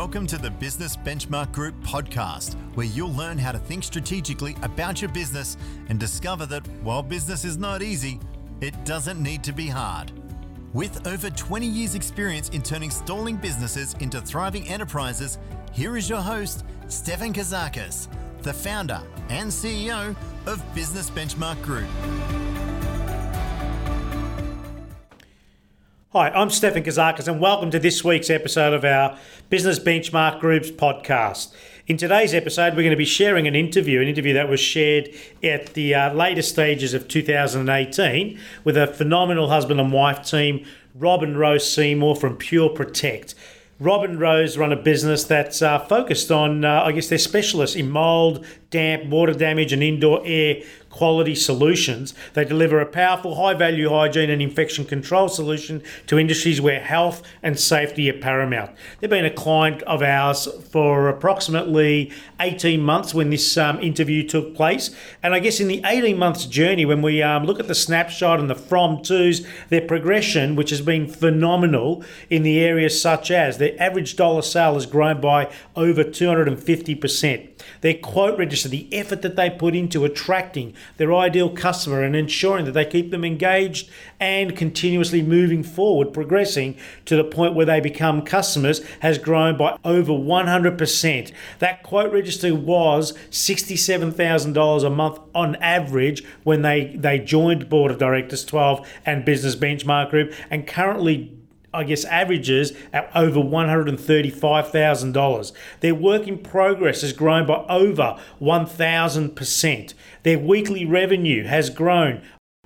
Welcome to the Business Benchmark Group podcast, where you'll learn how to think strategically about your business and discover that while business is not easy, it doesn't need to be hard. With over 20 years' experience in turning stalling businesses into thriving enterprises, here is your host, Stefan Kazakis, the founder and CEO of Business Benchmark Group. Hi, I'm Stefan Kazakis, and welcome to this week's episode of our Business Benchmark Group's podcast. In today's episode, we're going to be sharing an interview, an interview that was shared at the uh, later stages of 2018 with a phenomenal husband and wife team, Rob and Rose Seymour from Pure Protect. Rob and Rose run a business that's uh, focused on, uh, I guess, they're specialists in mold, damp, water damage, and indoor air quality solutions. They deliver a powerful, high value hygiene and infection control solution to industries where health and safety are paramount. They've been a client of ours for approximately 18 months when this um, interview took place. And I guess in the 18 months journey, when we um, look at the snapshot and the from twos, their progression, which has been phenomenal in the areas such as their average dollar sale has grown by over 250%. Their quote register, the effort that they put into attracting their ideal customer and ensuring that they keep them engaged and continuously moving forward, progressing to the point where they become customers, has grown by over 100%. That quote register was $67,000 a month on average when they, they joined Board of Directors 12 and Business Benchmark Group, and currently I guess, averages at over $135,000. Their work in progress has grown by over 1,000%. Their weekly revenue has grown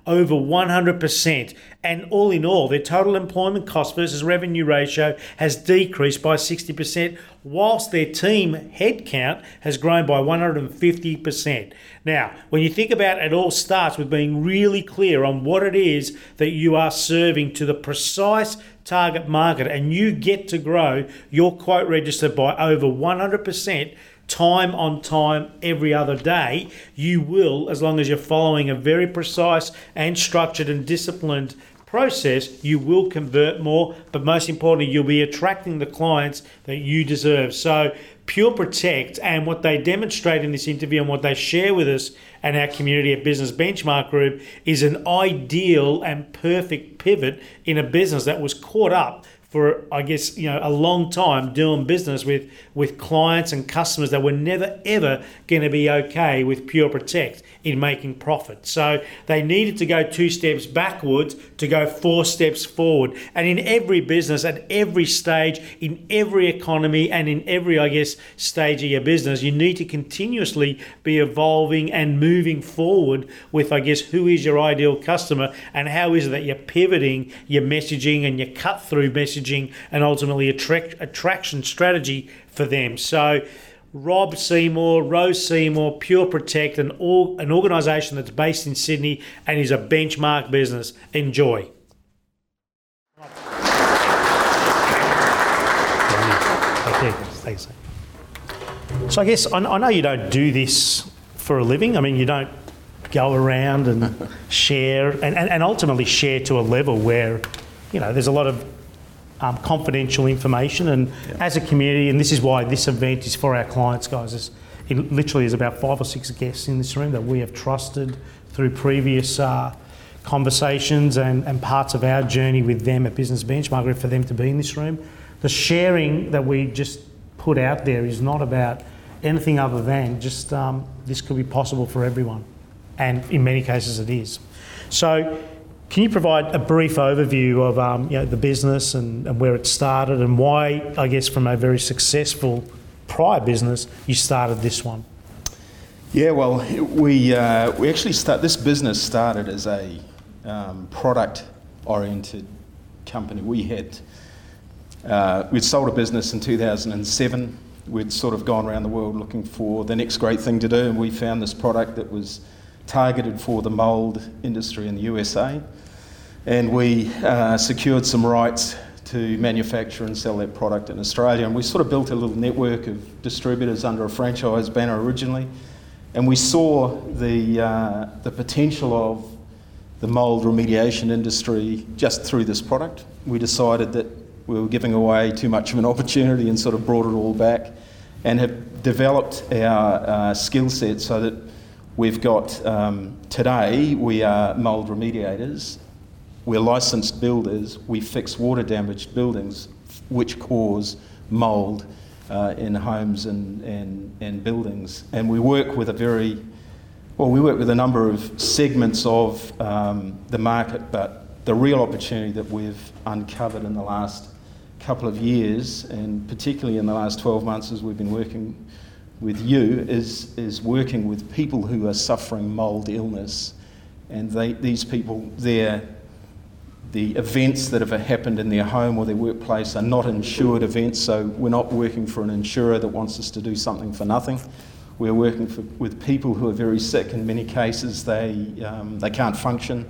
over 100%. And all in all, their total employment cost versus revenue ratio has decreased by 60%, whilst their team headcount has grown by 150%. Now, when you think about it, it all starts with being really clear on what it is that you are serving to the precise target market, and you get to grow your quote register by over 100% time on time every other day, you will, as long as you're following a very precise and structured and disciplined process, you will convert more, but most importantly, you'll be attracting the clients that you deserve. So, Pure Protect and what they demonstrate in this interview and what they share with us and our community at Business Benchmark Group is an ideal and perfect pivot in a business that was caught up for I guess you know a long time doing business with with clients and customers that were never ever going to be okay with Pure Protect in making profit. So they needed to go two steps backwards to go four steps forward. And in every business at every stage in every economy and in every I guess stage of your business you need to continuously be evolving and moving forward with I guess who is your ideal customer and how is it that you're pivoting your messaging and your cut through messaging messaging and ultimately attract, attraction strategy for them. So, Rob Seymour, Rose Seymour, Pure Protect, an, all, an organisation that's based in Sydney and is a benchmark business. Enjoy. Thanks. So I guess I, I know you don't do this for a living. I mean, you don't go around and share and, and, and ultimately share to a level where, you know, there's a lot of um, confidential information. And yeah. as a community, and this is why this event is for our clients, guys. It's, it literally is about five or six guests in this room that we have trusted through previous uh, conversations and, and parts of our journey with them at Business Benchmark for them to be in this room. The sharing that we just put out there is not about anything other than just um, this could be possible for everyone. And in many cases, it is. So, can you provide a brief overview of um, you know, the business and, and, where it started and why, I guess, from a very successful prior business, you started this one? Yeah, well, we, uh, we actually start this business started as a um, product oriented company. We had uh, we'd sold a business in 2007. We'd sort of gone around the world looking for the next great thing to do, and we found this product that was targeted for the mould industry in the USA. And we uh, secured some rights to manufacture and sell that product in Australia. And we sort of built a little network of distributors under a franchise banner originally. And we saw the, uh, the potential of the mould remediation industry just through this product. We decided that we were giving away too much of an opportunity and sort of brought it all back and have developed our uh, skill set so that we've got um, today we are mould remediators, we're licensed builders, we fix water damaged buildings which cause mould uh, in homes and, and, and buildings. And we work with a very, well, we work with a number of segments of um, the market, but the real opportunity that we've uncovered in the last couple of years, and particularly in the last 12 months as we've been working with you, is, is working with people who are suffering mould illness. And they, these people, their, the events that have happened in their home or their workplace are not insured events, so we're not working for an insurer that wants us to do something for nothing. We're working for, with people who are very sick. In many cases, they, um, they can't function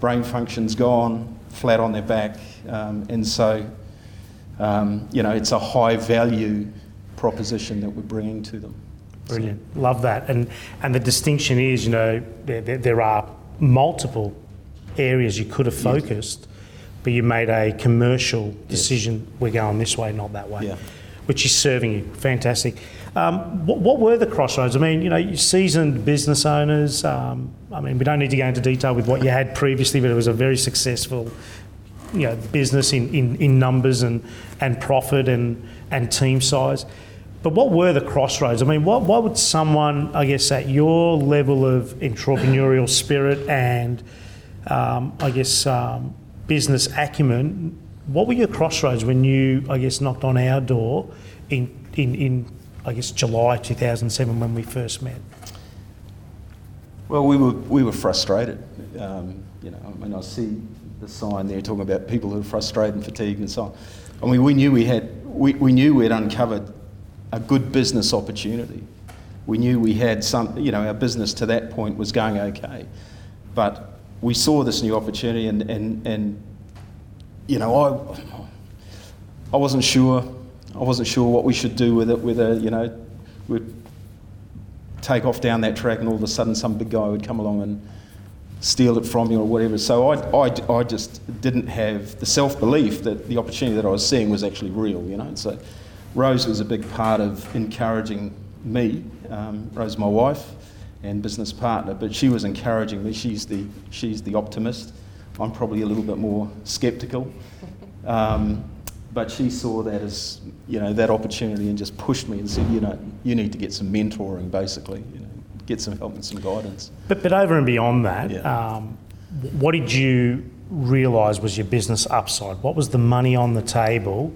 brain function's gone, flat on their back, um, and so um, you know it's a high value proposition that we're bringing to them. Brilliant, love that, and and the distinction is you know there, there, there are multiple areas you could have focused, yes. but you made a commercial decision. Yes. We're going this way, not that way. Yeah. Which is serving you. Fantastic. Um, what, what, were the crossroads? I mean, you know, seasoned business owners. Um, I mean, we don't need to go into detail with what you had previously, but it was a very successful, you know, business in, in, in numbers and, and profit and, and team size. But what were the crossroads? I mean, what, what would someone, I guess, at your level of entrepreneurial spirit and, um, I guess, um, business acumen, what were your crossroads when you, I guess, knocked on our door in, in, in I guess, July 2007 when we first met? Well, we were, we were frustrated. Um, you know, I mean, I see the sign there talking about people who are frustrated and fatigued and so on. I mean, we knew we had, we, we knew we'd uncovered a good business opportunity. We knew we had some, you know, our business to that point was going okay. But we saw this new opportunity and, and, and you know, I, I wasn't sure I wasn't sure what we should do with it, whether, you know, we'd take off down that track and all of a sudden some big guy would come along and steal it from you or whatever. So I, I, I just didn't have the self belief that the opportunity that I was seeing was actually real, you know. So Rose was a big part of encouraging me. Um, Rose, my wife and business partner, but she was encouraging me. She's the, she's the optimist. I'm probably a little bit more skeptical. Um, but she saw that as you know that opportunity and just pushed me and said, you know, you need to get some mentoring, basically, you know, get some help and some guidance. But but over and beyond that, yeah. um, what did you realise was your business upside? What was the money on the table?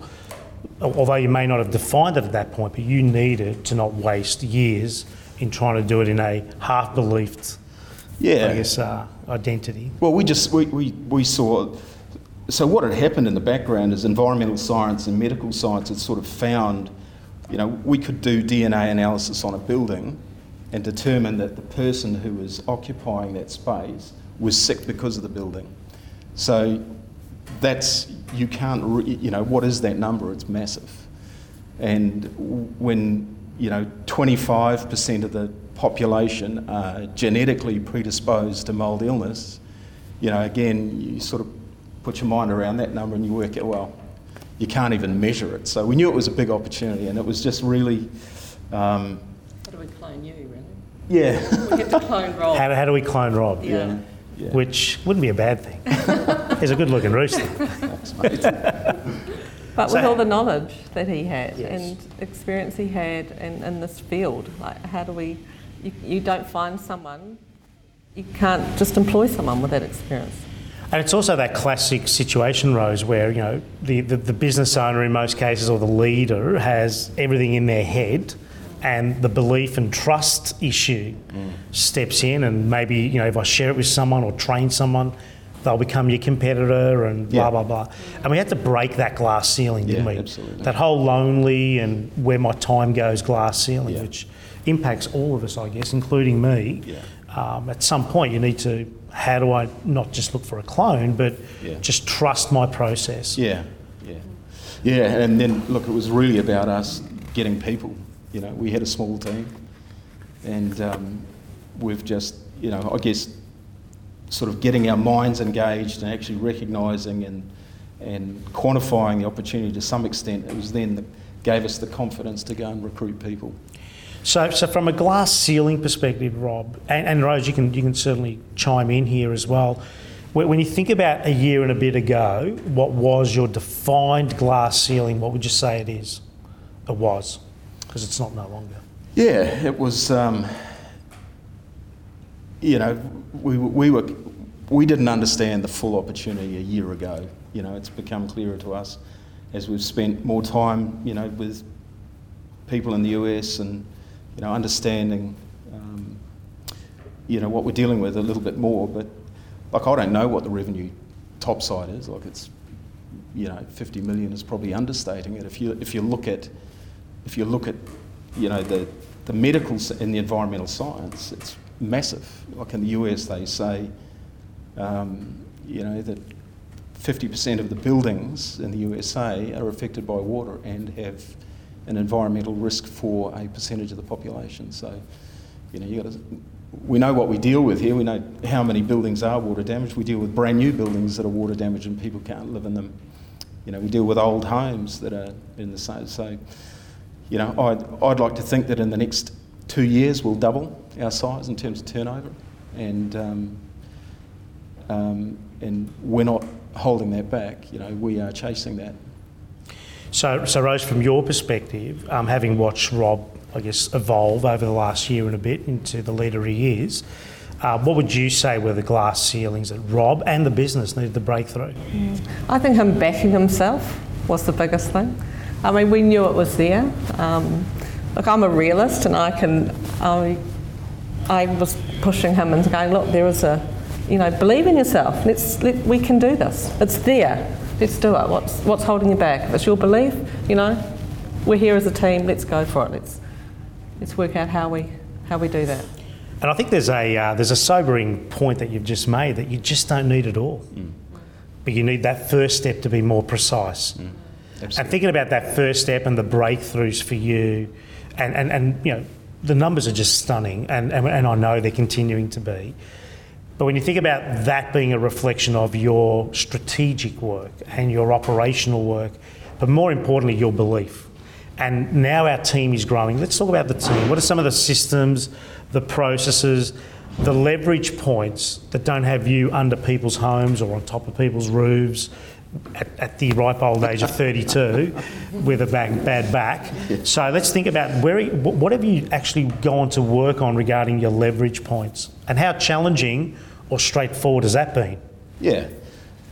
Although you may not have defined it at that point, but you needed to not waste years in trying to do it in a half believed, yeah, I guess, uh, identity. Well, we just we, we, we saw so what had happened in the background is environmental science and medical science had sort of found, you know, we could do DNA analysis on a building and determine that the person who was occupying that space was sick because of the building. So that's, you can't, re, you know, what is that number? It's massive. And when, you know, 25% of the population are genetically predisposed to mould illness, you know, again, you sort of put your mind around that number and you work it, well, you can't even measure it. So we knew it was a big opportunity and it was just really. Um, how do we clone you, really? Yeah. we get to clone Rob. How, how do we clone Rob? Yeah. yeah. yeah. Which wouldn't be a bad thing. He's a good looking rooster. But so, with all the knowledge that he had yes. and experience he had in, in this field, like how do we, you, you don't find someone, you can't just employ someone with that experience. And it's also that classic situation, Rose, where you know the, the, the, business owner in most cases or the leader has everything in their head, and the belief and trust issue mm. steps in, and maybe you know if I share it with someone or train someone, they'll become your competitor and blah yeah. blah blah. And we had to break that glass ceiling, didn't yeah, we? Absolutely. That whole lonely and where my time goes glass ceiling, yeah. which impacts all of us, I guess, including me. Um, at some point, you need to how do I not just look for a clone, but yeah. just trust my process? Yeah, yeah, yeah. And then look, it was really about us getting people. You know, we had a small team, and um, we've just, you know, I guess, sort of getting our minds engaged and actually recognising and and quantifying the opportunity to some extent, it was then that gave us the confidence to go and recruit people. So, so from a glass ceiling perspective, Rob, and, and Rose, you can, you can certainly chime in here as well. When when you think about a year and a bit ago, what was your defined glass ceiling? What would you say it is? It was, because it's not no longer. Yeah, it was. Um, you know, we, we were we didn't understand the full opportunity a year ago. You know, it's become clearer to us as we've spent more time, you know, with people in the US and you know understanding, um, you know, what we're dealing with a little bit more. But like, I don't know what the revenue top side is. Like, it's you know, 50 million is probably understating it. If you if you look at if you look at you know the the medical and the environmental science, it's massive. Like in the US, they say, um, you know, that 50% of the buildings in the USA are affected by water and have an environmental risk for a percentage of the population. So, you know, you got. We know what we deal with here. We know how many buildings are water damaged. We deal with brand new buildings that are water damaged and people can't live in them. You know, we deal with old homes that are in the same. So, you know, I'd, I'd like to think that in the next two years we'll double our size in terms of turnover, and um, um, and we're not holding that back. You know, we are chasing that. So, so Rose, from your perspective, um, having watched Rob, I guess, evolve over the last year and a bit into the leader he is, uh, what would you say were the glass ceilings that Rob and the business needed to break through? I think him backing himself was the biggest thing. I mean, we knew it was there. Um, look, I'm a realist, and I can. I, I was pushing him and going, look, there is a, you know, believe in yourself. Let's let, we can do this. It's there. Let's do it. What's what's holding you back? If it's your belief, you know, we're here as a team. Let's go for it. Let's let's work out how we how we do that. And I think there's a uh, there's a sobering point that you've just made that you just don't need it all, but you need that first step to be more precise. And thinking about that first step and the breakthroughs for you, and, and, and you know, the numbers are just stunning, and, and, and I know they're continuing to be. But when you think about that being a reflection of your strategic work and your operational work, but more importantly, your belief. And now our team is growing. Let's talk about the team. What are some of the systems, the processes, the leverage points that don't have you under people's homes or on top of people's roofs at, at the ripe old age of 32 with a bad, bad back? So let's think about where, what have you actually gone to work on regarding your leverage points and how challenging or straightforward has that been? Yeah.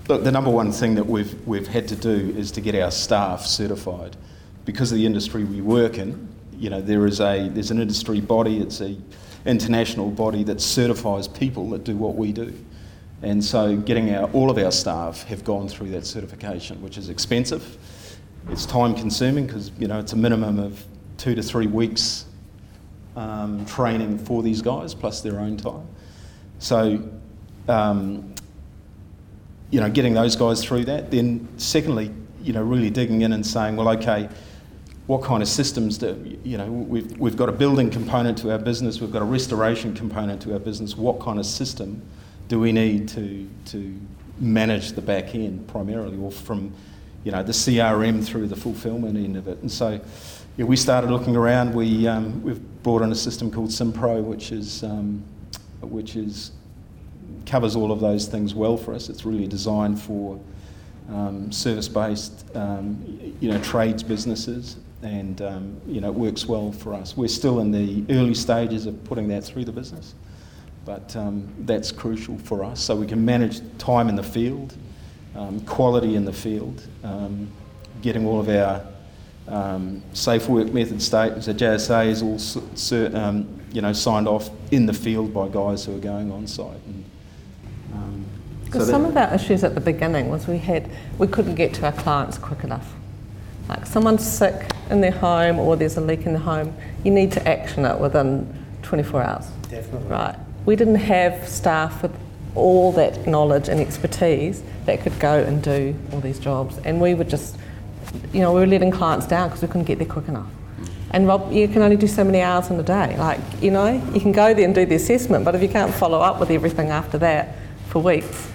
Look, the number one thing that we've, we've had to do is to get our staff certified. Because of the industry we work in, you know, there is a, there's an industry body, it's a international body that certifies people that do what we do. And so getting our, all of our staff have gone through that certification, which is expensive. It's time consuming because, you know, it's a minimum of two to three weeks um, training for these guys plus their own time. So, um, you know, getting those guys through that. Then, secondly, you know, really digging in and saying, well, okay, what kind of systems do you know? We've we've got a building component to our business. We've got a restoration component to our business. What kind of system do we need to to manage the back end primarily, or from you know the CRM through the fulfillment end of it? And so, yeah, we started looking around. We um, we've brought in a system called SimPro, which is um, which is covers all of those things well for us. It's really designed for um, service-based, um, you know, trades businesses, and um, you know, it works well for us. We're still in the early stages of putting that through the business, but um, that's crucial for us so we can manage time in the field, um, quality in the field, um, getting all of our safe work method statements, the JSA is all cert, you know, signed off in the field by guys who are going on site. And, because so some of our issues at the beginning was we had we couldn't get to our clients quick enough. Like someone's sick in their home or there's a leak in the home, you need to action it within 24 hours. Definitely. Right. We didn't have staff with all that knowledge and expertise that could go and do all these jobs, and we were just, you know, we were letting clients down because we couldn't get there quick enough. And Rob, you can only do so many hours in a day. Like, you know, you can go there and do the assessment, but if you can't follow up with everything after that for weeks,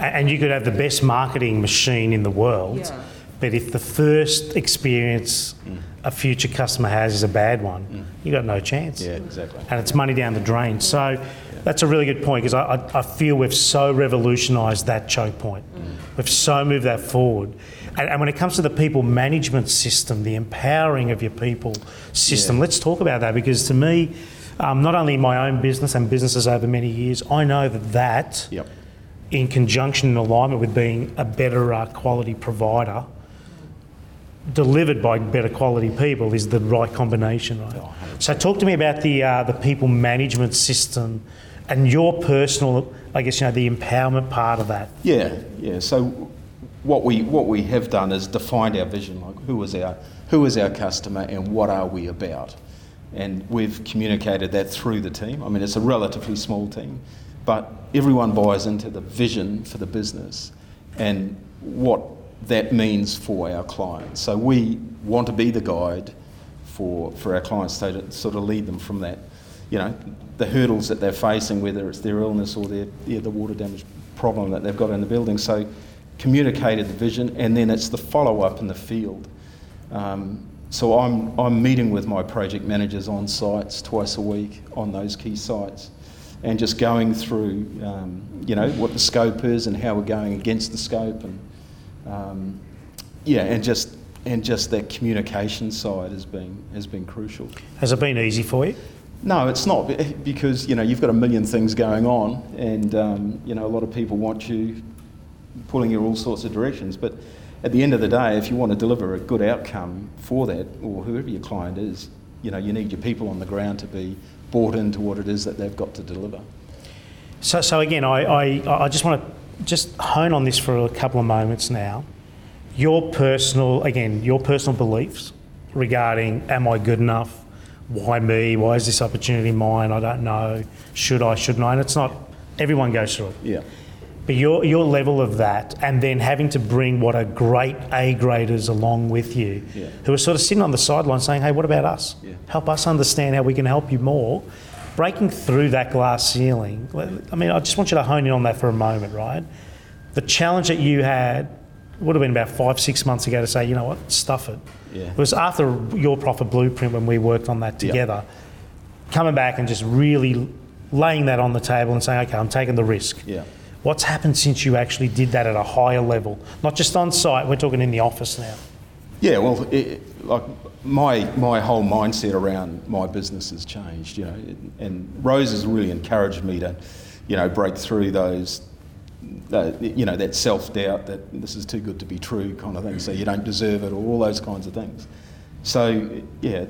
And you could have the best marketing machine in the world, Yeah. but if the first experience mm. A future customer has is a bad one, you got no chance. Yeah, exactly. And it's money down the drain. So that's a really good point because I, I, I feel we've so revolutionised that choke point. We've so moved that forward. And, and when it comes to the people management system, the empowering of your people system, Yeah. let's talk about that because to me, um, not only in my own business and businesses over many years, I know that that Yep. in conjunction and alignment with being a better uh, quality provider, delivered by better quality people, is the right combination. Right? So, talk to me about the uh, the people management system and your personal, I guess you know, the empowerment part of that. Yeah, yeah. So what we what we have done is defined our vision, like who is our who is our customer and what are we about, and we've communicated that through the team. I mean, it's a relatively small team, but everyone buys into the vision for the business and what that means for our clients. So we want to be the guide for for our clients to sort of lead them from that, you know, the hurdles that they're facing, whether it's their illness or their yeah, the water damage problem that they've got in the building. So communicated the vision, and then it's the follow up in the field. Um, so I'm I'm meeting with my project managers on sites twice a week on those key sites, and just going through um, you know what the scope is and how we're going against the scope and um, yeah, and just and just that communication side has been has been crucial. Has it been easy for you? No, it's not because you know you've got a million things going on, and um, you know a lot of people want you pulling you all sorts of directions. But at the end of the day, if you want to deliver a good outcome for that, or whoever your client is, you know you need your people on the ground to be bought into what it is that they've got to deliver. So, so again, I, I, I just want to just hone on this for a couple of moments now. Your personal, again, your personal beliefs regarding am I good enough? Why me? Why is this opportunity mine? I don't know. Should I? Shouldn't I? And it's not, everyone goes through it. Yeah. But your, your level of that, and then having to bring what are great A graders along with you, Yeah. who are sort of sitting on the sideline saying, hey, what about us? Yeah. Help us understand how we can help you more. Breaking through that glass ceiling, I mean, I just want you to hone in on that for a moment, right? The challenge that you had would have been about five, six months ago to say, you know what, stuff it. Yeah. It was after your profit blueprint when we worked on that Yeah. together, coming back and just really laying that on the table and saying, okay, I'm taking the risk. Yeah. What's happened since you actually did that at a higher level? Not just on site, we're talking in the office now. Yeah, well, it, like my my whole mindset around my business has changed, you know, and Rose has really encouraged me to, you know, break through those, uh, you know, that self doubt that this is too good to be true kind of thing, so you don't deserve it, or all those kinds of things. So yeah,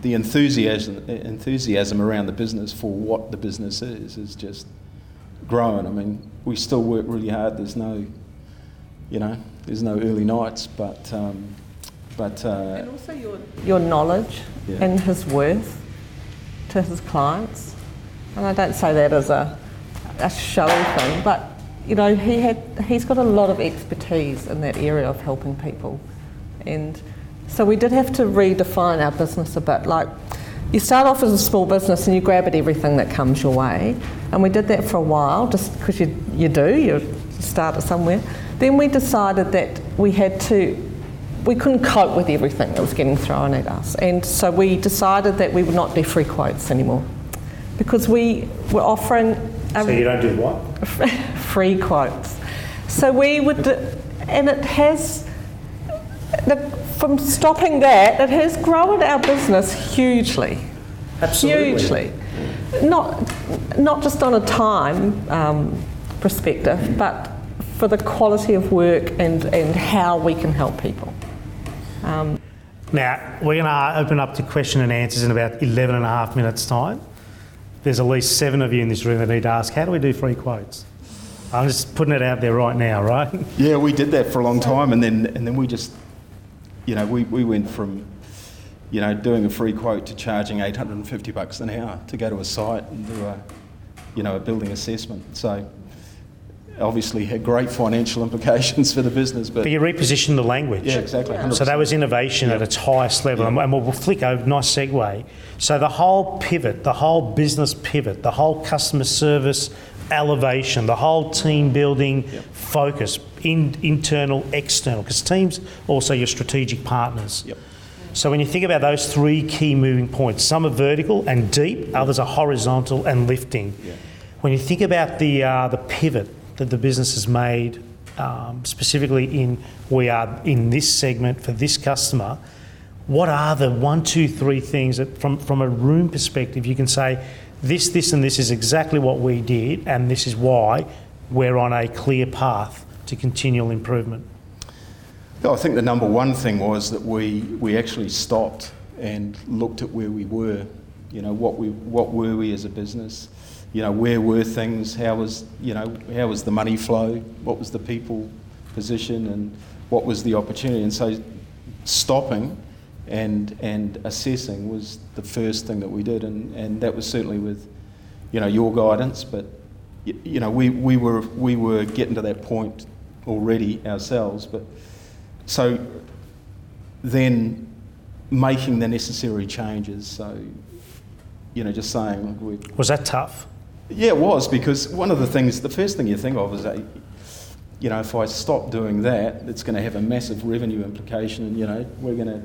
the enthusiasm enthusiasm around the business for what the business is is just growing. I mean, we still work really hard. There's no, you know, there's no early nights, but um, but uh, And also your, your knowledge Yeah. and his worth to his clients. And I don't say that as a, a showy thing, but you know, he had he's got a lot of expertise in that area of helping people. And so we did have to redefine our business a bit. Like you start off as a small business and you grab at everything that comes your way. And we did that for a while just because you, you do, you start at somewhere. Then we decided that we had to we couldn't cope with everything that was getting thrown at us. And so we decided that we would not do free quotes anymore because we were offering So you don't do what? free quotes. So we would, and it has, the, from stopping that, it has grown our business hugely. Hugely. Not, not just on a time um, perspective, but for the quality of work and, and how we can help people. Um, Now, we're going to open up to question and answers in about 11 and a half minutes' time. There's at least seven of you in this room that need to ask, how do we do free quotes? I'm just putting it out there right now, right? yeah, we did that for a long time, and then and then we just, you know, we, we went from, you know, doing a free quote to charging 850 bucks an hour to go to a site and do a, you know, a building assessment. So obviously had great financial implications for the business, but But you reposition the language. yeah, exactly. 100%. So that was innovation at its highest level, and we'll, we'll flick over. Nice segue. So the whole pivot, the whole business pivot, the whole customer service elevation, the whole team building Yep. focus, in, internal, external, because teams also your strategic partners. Yep. So when you think about those three key moving points, some are vertical and deep, others are horizontal and lifting. Yeah. When you think about the uh, the pivot that the business has made, um, specifically in we are in this segment for this customer, what are the one, two, three things that from from a room perspective you can say this, this, and this is exactly what we did, and this is why we're on a clear path to continual improvement. I think the number one thing was that we, we actually stopped and looked at where we were. You know, what we what were we as a business? You know, where were things? How was you know how was the money flow? What was the people position? And what was the opportunity? And so, stopping and and assessing was the first thing that we did, and, and that was certainly with you know your guidance, but y- you know we, we were we were getting to that point already ourselves, but so then making the necessary changes. So, you know, just saying, we, Was that tough? Yeah, it was because one of the things, the first thing you think of is that, you know, if I stop doing that, it's going to have a massive revenue implication, and you know, we're going to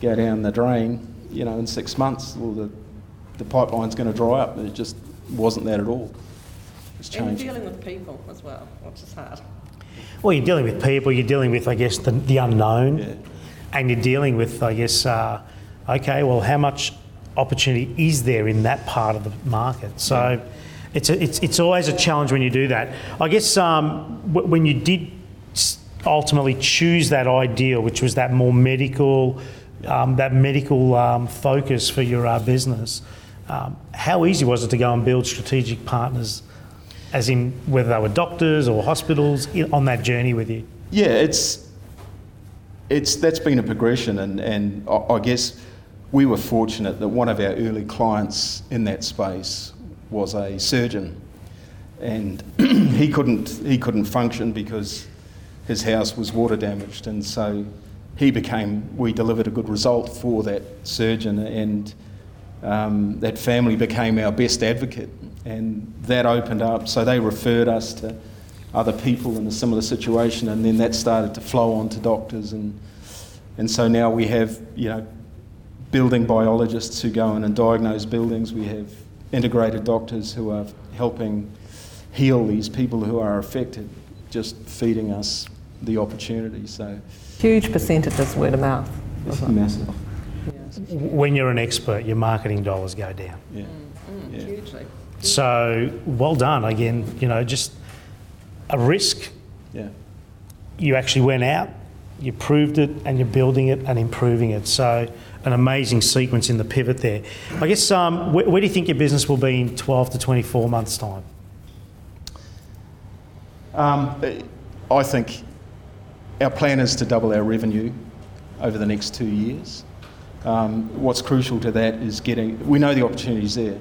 go down the drain. You know, in six months, well, the the pipeline's going to dry up. It just wasn't that at all. It's And changed. dealing with people as well, which is hard. Well, you're dealing with people, you're dealing with, I guess, the, the unknown, Yeah. and you're dealing with, I guess, uh, okay, well, how much opportunity is there in that part of the market? So it's, a, it's, it's always a challenge when you do that. I guess um, w- when you did ultimately choose that ideal, which was that more medical, um, that medical um, focus for your uh, business, um, how easy was it to go and build strategic partners? As in whether they were doctors or hospitals on that journey with you. Yeah, it's it's that's been a progression, and and I, I guess we were fortunate that one of our early clients in that space was a surgeon, and he couldn't he couldn't function because his house was water damaged, and so he became we delivered a good result for that surgeon, and um, that family became our best advocate, and that opened up. So they referred us to other people in a similar situation, and then that started to flow on to doctors, and and so now we have you know building biologists who go in and diagnose buildings. We have integrated doctors who are helping heal these people who are affected, just feeding us the opportunity. So Huge percentage percentages word of mouth. it's isn't it? massive. when you're an expert, your marketing dollars go down. Yeah. Mm, mm, yeah. Hugely. So well done. Again, you know, just a risk. Yeah. You actually went out, you proved it, and you're building it and improving it. So an amazing sequence in the pivot there. I guess um, where, where do you think your business will be in 12 to 24 months' time? Um, I think our plan is to double our revenue over the next two years. Um, what's crucial to that is getting, we know the opportunities there.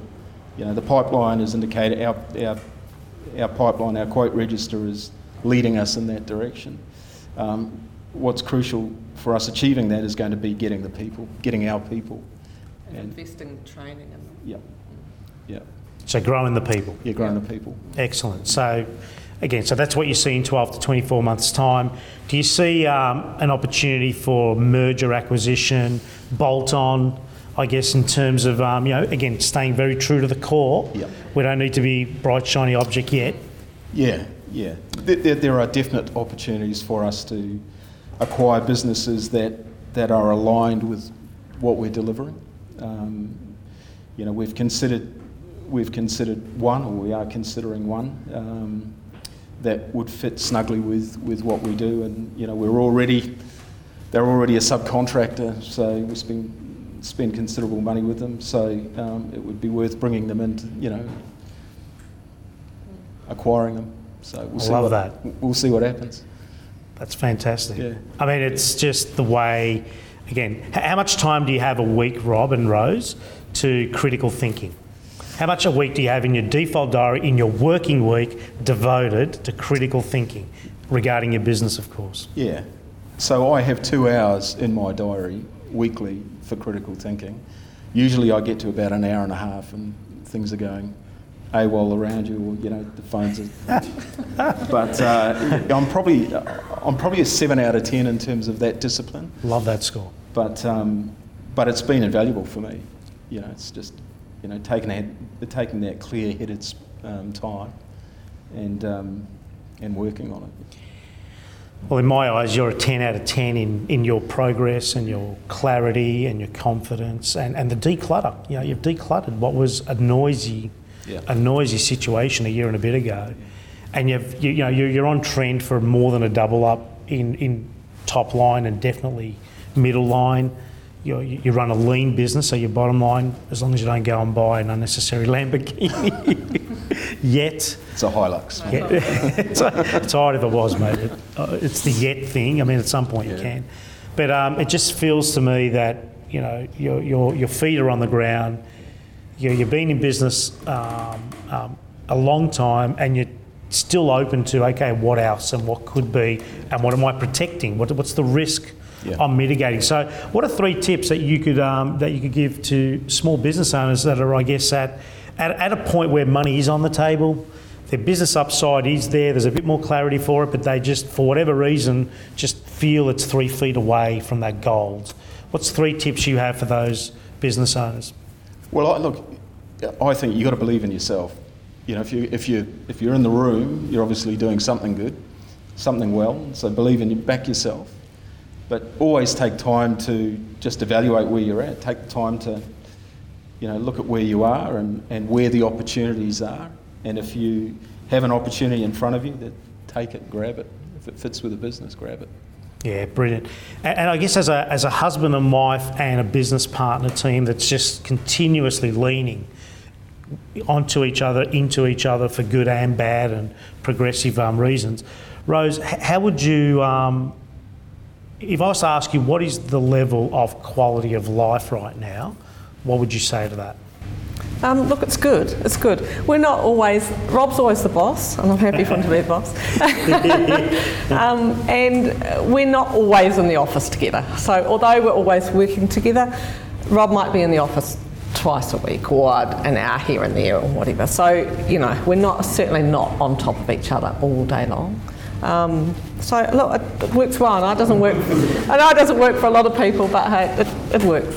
You know, the pipeline is indicated, our, our, our pipeline, our quote register is leading us in that direction. Um, what's crucial for us achieving that is going to be getting the people, getting our people. And And, investing in training and yeah, yeah, So growing the people. yeah, growing the people. Excellent. So, again, so that's what you see in 12 to 24 months' time. Do you see um, an opportunity for merger acquisition, bolt on, I guess, in terms of, um, you know, again, staying very true to the core? Yep. We don't need to be bright, shiny object yet. Yeah, yeah. There, there, there are definite opportunities for us to acquire businesses that, that are aligned with what we're delivering. Um, you know, we've considered we've considered one, or we are considering one um, that would fit snugly with, with what we do, and you know, we're already they're already a subcontractor, so we spend spend considerable money with them. So um, it would be worth bringing them into you know acquiring them. So we'll I see love what, that. We'll see what happens. That's fantastic. Yeah. I mean, it's just the way, again, how much time do you have a week, Rob and Rose, to critical thinking? How much a week do you have in your default diary, in your working week, devoted to critical thinking regarding your business, of course? Yeah. So I have two hours in my diary weekly for critical thinking. Usually I get to about an hour and a half and things are going AWOL around you, or you know the phones. Are, but uh, I'm probably I'm probably a seven out of ten in terms of that discipline. Love that score. But um, but it's been invaluable for me. You know, it's just you know taking that, taking that clear-headed um, time and um, and working on it. Well, in my eyes, you're a 10 out of 10 in, in your progress and your clarity and your confidence and, and the declutter. You know, you've decluttered what was a noisy, Yeah. a noisy situation a year and a bit ago, and you've you, you know you're, you're on trend for more than a double up in in top line and definitely middle line. You, you run a lean business, so your bottom line, as long as you don't go and buy an unnecessary Lamborghini yet. It's a Hilux. Yeah. it's, it's right if it was, mate. It, uh, it's the yet thing. I mean, at some point you can. But um, it just feels to me that, you know, your, your, your feet are on the ground. You, you've been in business um, um, a long time and you're still open to, okay, what else and what could be and what am I protecting? What, what's the risk Yeah. I'm mitigating? So what are three tips that you could, um, that you could give to small business owners that are, I guess, at, at, at a point where money is on the table, their business upside is there, there's a bit more clarity for it, but they just, for whatever reason, just feel it's three feet away from that gold. What's three tips you have for those business owners? Well, I, look, I think you've got to believe in yourself. You know, if you if you if you're in the room, you're obviously doing something good, something well. So believe in you, back yourself. But always take time to just evaluate where you're at. Take the time to, you know, look at where you are and, and where the opportunities are. And if you have an opportunity in front of you, that take it, grab it. If it fits with the business, grab it. Yeah, brilliant. And, and I guess as a, as a husband and wife and a business partner team that's just continuously leaning onto each other, into each other for good and bad and progressive um, reasons, Rose, how would you, um, if I was to ask you what is the level of quality of life right now, what would you say to that? Um, look, it's good. It's good. We're not always. Rob's always the boss, and I'm happy for him to be the boss. um, and we're not always in the office together. So, although we're always working together, Rob might be in the office twice a week or an hour here and there or whatever. So, you know, we're not certainly not on top of each other all day long. Um, so, look, it, it works well. I know it doesn't work. I know it doesn't work for a lot of people, but hey, it, it works.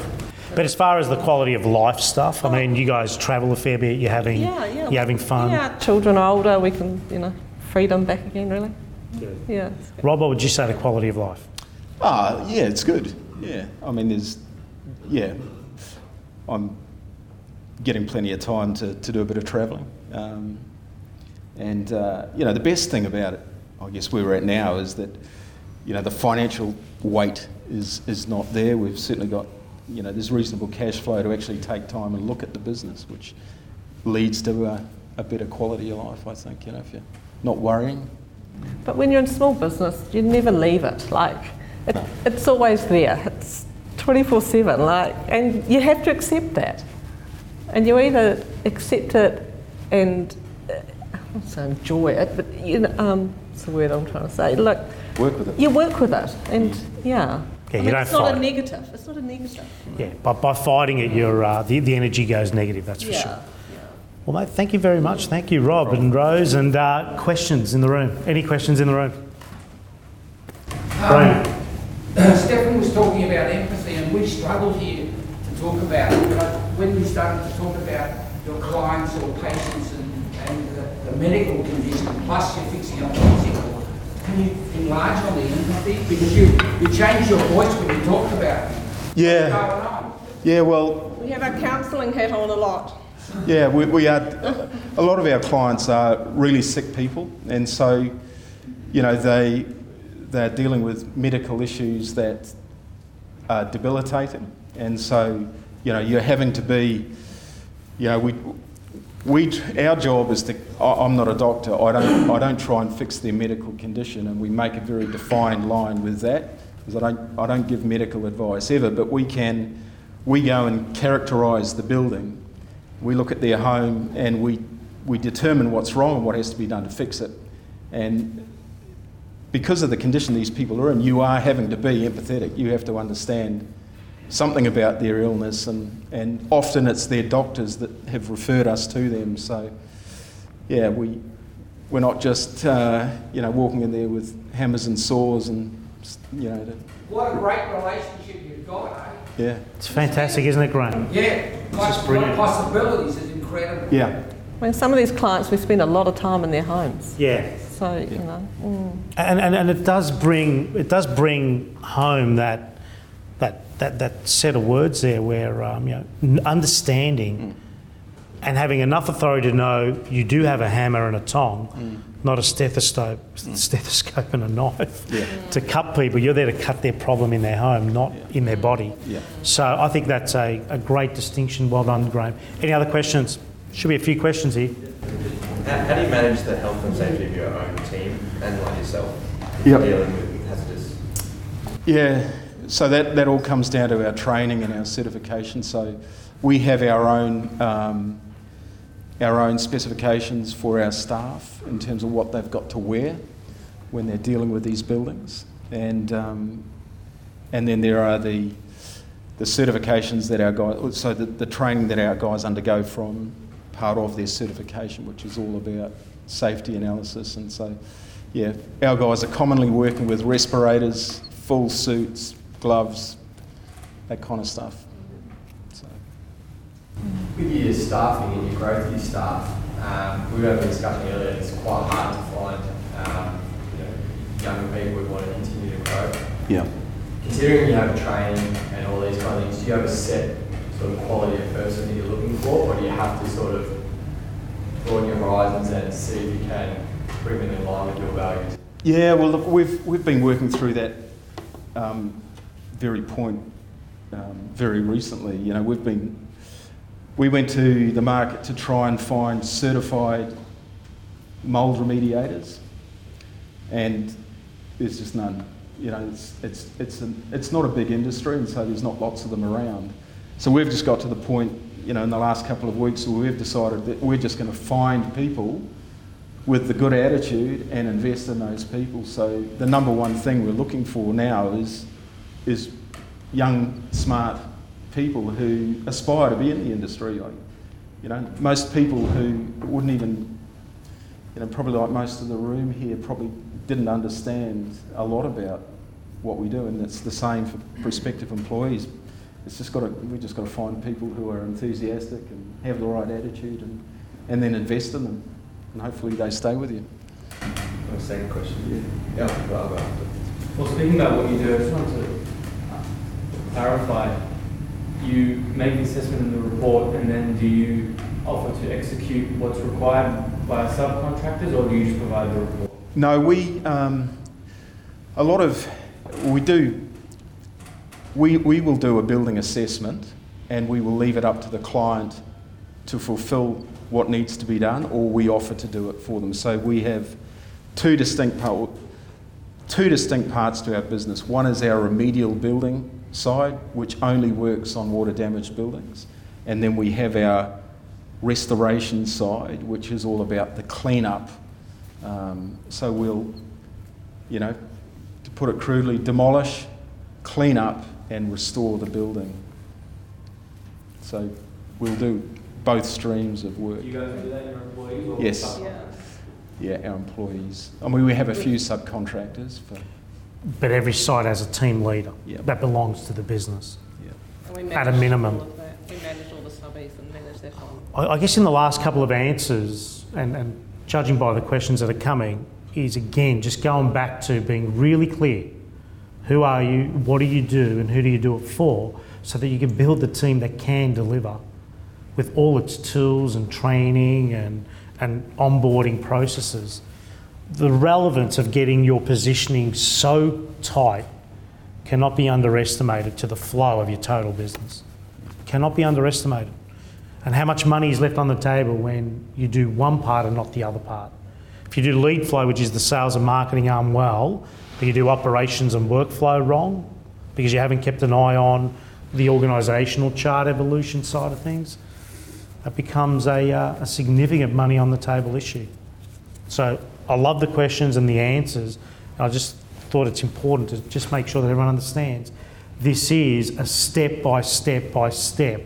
But as far as the quality of life stuff, I mean, you guys travel a fair bit. You're having, yeah, yeah. you're having fun. Yeah, children are older, we can, you know, freedom back again, really. Yeah. it's good. Rob, what would you say the quality of life? Ah, yeah, it's good. Yeah, I mean, there's, yeah, I'm getting plenty of time to, to do a bit of travelling. Um, and, uh, you know, the best thing about it, I guess where we're at now, is that, you know, the financial weight is, is not there. We've certainly got, you know, there's reasonable cash flow to actually take time and look at the business, which leads to a, a better quality of life, I think, you know, if you're not worrying. But when you're in small business, you never leave it. Like, it, it's always there. It's 24 7. Like, and you have to accept that. And you either accept it and uh, I enjoy it, but you know, um, what's the word I'm trying to say? Look, Work with it. you work with it, and yeah. Yeah, I you mean, don't it's not fight. a negative. It's not a negative. Yeah, but by fighting it, your uh, the, the energy goes negative. That's for Yeah. sure. Well, mate, thank you very much. Thank you, Rob and Rose. And uh, questions in the room? Any questions in the room? Brian. Stefan was talking about empathy, and we struggled here to talk about it. But when we started to talk about your clients or patients and, and the, the medical condition, plus you're fixing up the physical, can you enlarge on the empathy? Because you, you changed your voice when you talked about what's Yeah, going on. yeah, well, We have our counselling hat on a lot. Yeah, we, we are. A lot of our clients are really sick people, and so, you know, they they're dealing with medical issues that are debilitating, and so, you know, you're having to be, you know, we. We, our job is to. I'm not a doctor. I don't. I don't try and fix their medical condition, and we make a very defined line with that. Because I don't. I don't give medical advice ever, but we can. We go and characterise the building we look at their home and we, we determine what's wrong and what has to be done to fix it. And because of the condition these people are in, you are having to be empathetic. You have to understand something about their illness, and, and often it's their doctors that have referred us to them. So, yeah, we we're not just uh, you know walking in there with hammers and saws and you know. To, What a great relationship you've got, eh? yeah. It's fantastic, isn't it, Graham? Yeah, just like, brilliant. what possibilities is incredible. Yeah. I mean, some of these clients, we spend a lot of time in their homes. Yeah. So, you know, mm. And, and, and it does bring it does bring home that that that, that set of words there where um, you know n- understanding mm. and having enough authority to know you do have a hammer and a tong, mm. not a stethoscope mm. stethoscope and a knife Yeah. to cut people. You're there to cut their problem in their home, not in their body. Yeah. So I think that's a, a great distinction. Well done, Graham. Any other questions? Should be a few questions here. How, how do you manage the health and safety of your own team and like yourself? Yep. Dealing with hazardous. Yeah, so that, that all comes down to our training and our certification. So we have our own um, our own specifications for our staff in terms of what they've got to wear when they're dealing with these buildings, and um, and then there are the the certifications that our guys, so the, the training that our guys undergo from part of their certification, which is all about safety analysis. And so, yeah, our guys are commonly working with respirators, full suits, gloves, that kind of stuff. So, With your staffing and your growth of your staff, um, we were having a discussion earlier, it's quite hard to find um, you know, younger people who want to continue to grow. yeah. Considering you have training and all these kind of things, do you have a set sort of quality of person that you're looking for, or do you have to sort of broaden your horizons and see if you can bring them in line with your values? Yeah, well, look, we've, we've been working through that um, very point um, very recently. You know, we've been, we went to the market to try and find certified mould remediators, and there's just none. You know, it's, it's, it's, an, it's not a big industry, and so there's not lots of them around. So we've just got to the point, you know, in the last couple of weeks where we've decided that we're just going to find people with the good attitude and invest in those people. So the number one thing we're looking for now is is young, smart people who aspire to be in the industry. Like, you know, most people who wouldn't even, you know, probably like most of the room here, probably didn't understand a lot about what we do, and it's the same for prospective employees. It's just got to, we just got to find people who are enthusiastic and have the right attitude, and, and then invest in them, and hopefully they stay with you. Second question. Yeah. Yeah. I'll go after. Well, speaking about what you do, I just wanted to clarify. You make the assessment in the report, and then do you offer to execute what's required by subcontractors, or do you just provide the report? No, we um, a lot of we do. We we will do a building assessment, and we will leave it up to the client to fulfil what needs to be done, or we offer to do it for them. So we have two distinct part, two distinct parts to our business. One is our remedial building side, which only works on water damaged buildings, and then we have our restoration side, which is all about the cleanup. Um, so we'll, you know, to put it crudely, demolish, clean up, and restore the building. So we'll do both streams of work. Do you guys do that, your employees? Yes. subcontractors? Yeah, our employees. I mean, we have a few subcontractors for. But every site has a team leader Yeah. that belongs to the business. Yeah. At a minimum. all of that. We manage all the subbies and manage their time. I, I guess in the last couple of answers, and, and judging by the questions that are coming, is again just going back to being really clear. Who are you? What do you do? And who do you do it for? So that you can build the team that can deliver with all its tools and training and, and onboarding processes. The relevance of getting your positioning so tight cannot be underestimated to the flow of your total business. Cannot be underestimated. And how much money is left on the table when you do one part and not the other part. If you do lead flow, which is the sales and marketing arm, well, but you do operations and workflow wrong because you haven't kept an eye on the organisational chart evolution side of things, that becomes a, uh, a significant money on the table issue. So I love the questions and the answers. I just thought it's important to just make sure that everyone understands this is a step by step by step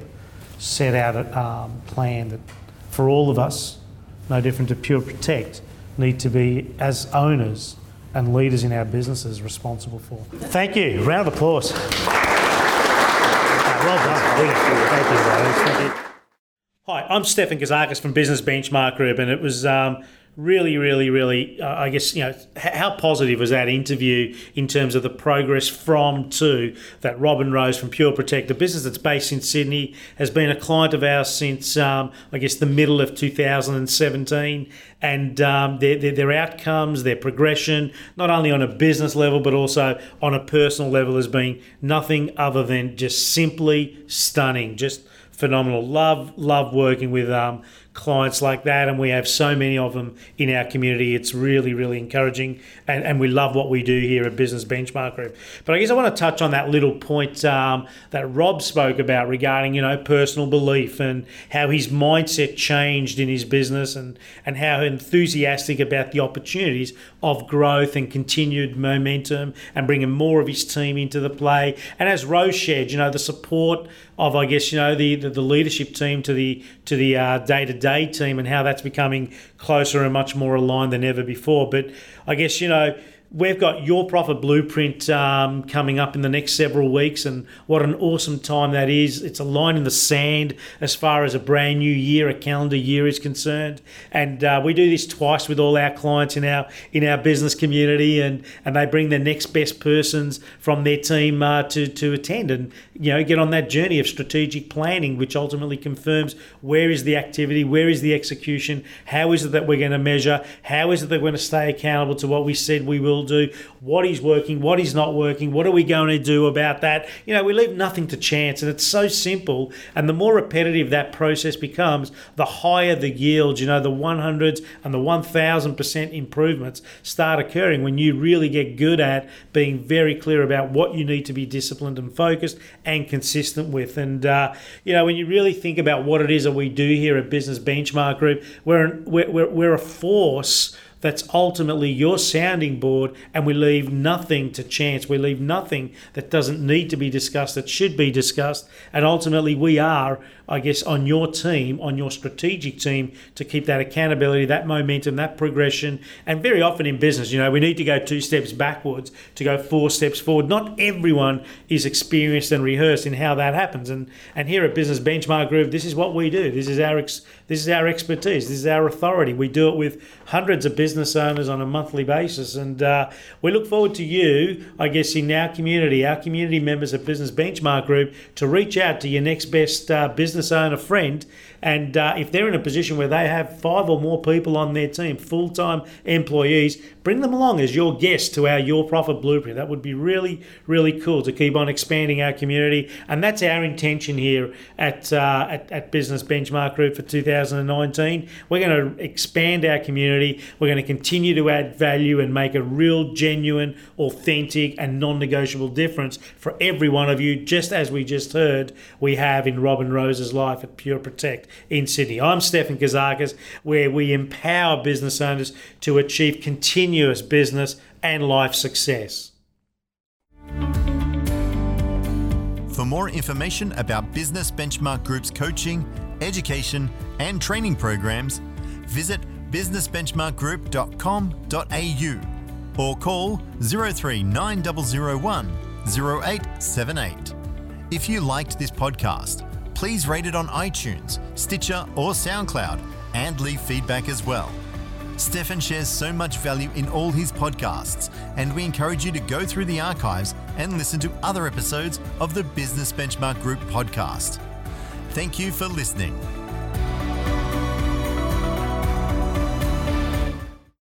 set out um, plan that for all of us no different to Pure Protect, need to be, as owners and leaders in our businesses, responsible for. Thank you. Round of applause. Ah, well done. Thank you. Thank you. Hi, I'm Stefan Kazakis from Business Benchmark Group, and it was um, really, really, really, uh, I guess, you know, h- how positive was that interview in terms of the progress from to that Rob and Rose from Pure Protect, a business that's based in Sydney, has been a client of ours since, um, I guess, the middle of 2017. And um, their, their, their outcomes, their progression, not only on a business level, but also on a personal level, has been nothing other than just simply stunning. Just phenomenal. Love, love working with um, clients like that, and we have so many of them in our community. It's really, really encouraging, and, and we love what we do here at Business Benchmark Group. But I guess I want to touch on that little point um, that Rob spoke about regarding, you know, personal belief and how his mindset changed in his business, and and how enthusiastic about the opportunities of growth and continued momentum, and bringing more of his team into the play. And as Rose shared, you know, the support of I guess you know the the, the leadership team to the to the day to day team and how that's becoming closer and much more aligned than ever before. But I guess you know we've got your profit blueprint um, coming up in the next several weeks, and what an awesome time that is! It's a line in the sand as far as a brand new year, a calendar year is concerned, and uh, we do this twice with all our clients in our in our business community, and and they bring the next best persons from their team uh, to to attend, and you know get on that journey of strategic planning, which ultimately confirms where is the activity, where is the execution, how is it that we're going to measure, how is it that we're going to stay accountable to what we said we will do, what is working, what is not working, what are we going to do about that? You know, we leave nothing to chance, and it's so simple. And the more repetitive that process becomes, the higher the yield. You know, the 100s and the 1000% improvements start occurring when you really get good at being very clear about what you need to be disciplined and focused and consistent with. And, uh, you know, when you really think about what it is that we do here at Business Benchmark Group, we're, we're, we're, we're a force that's ultimately your sounding board, and we leave nothing to chance. We leave nothing that doesn't need to be discussed, that should be discussed. And ultimately, we are, I guess, on your team, on your strategic team, to keep that accountability, that momentum, that progression. And very often in business, you know, we need to go two steps backwards to go four steps forward. Not everyone is experienced and rehearsed in how that happens. And and here at Business Benchmark Group, this is what we do. This is our ex- this is our expertise. This is our authority. We do it with hundreds of business owners on a monthly basis, and uh, we look forward to you, I guess, in our community, our community members at Business Benchmark Group, to reach out to your next best uh, business owner friend. And uh, if they're in a position where they have five or more people on their team, full time employees, bring them along as your guests to our Your Profit Blueprint. That would be really, really cool to keep on expanding our community. And that's our intention here at, uh, at, at Business Benchmark Group for 2019. We're going to expand our community. We're going to continue to add value and make a real, genuine, authentic, and non negotiable difference for every one of you, just as we just heard we have in Rob and Rose's life at Pure Protect in Sydney. I'm Stefan Kazakis, where we empower business owners to achieve continuous business and life success. For more information about Business Benchmark Group's coaching, education, and training programs, visit businessbenchmarkgroup.com.au or call 039001 0878. If you liked this podcast, please rate it on iTunes, Stitcher, or SoundCloud and leave feedback as well. Stefan shares so much value in all his podcasts, and we encourage you to go through the archives and listen to other episodes of the Business Benchmark Group podcast. Thank you for listening.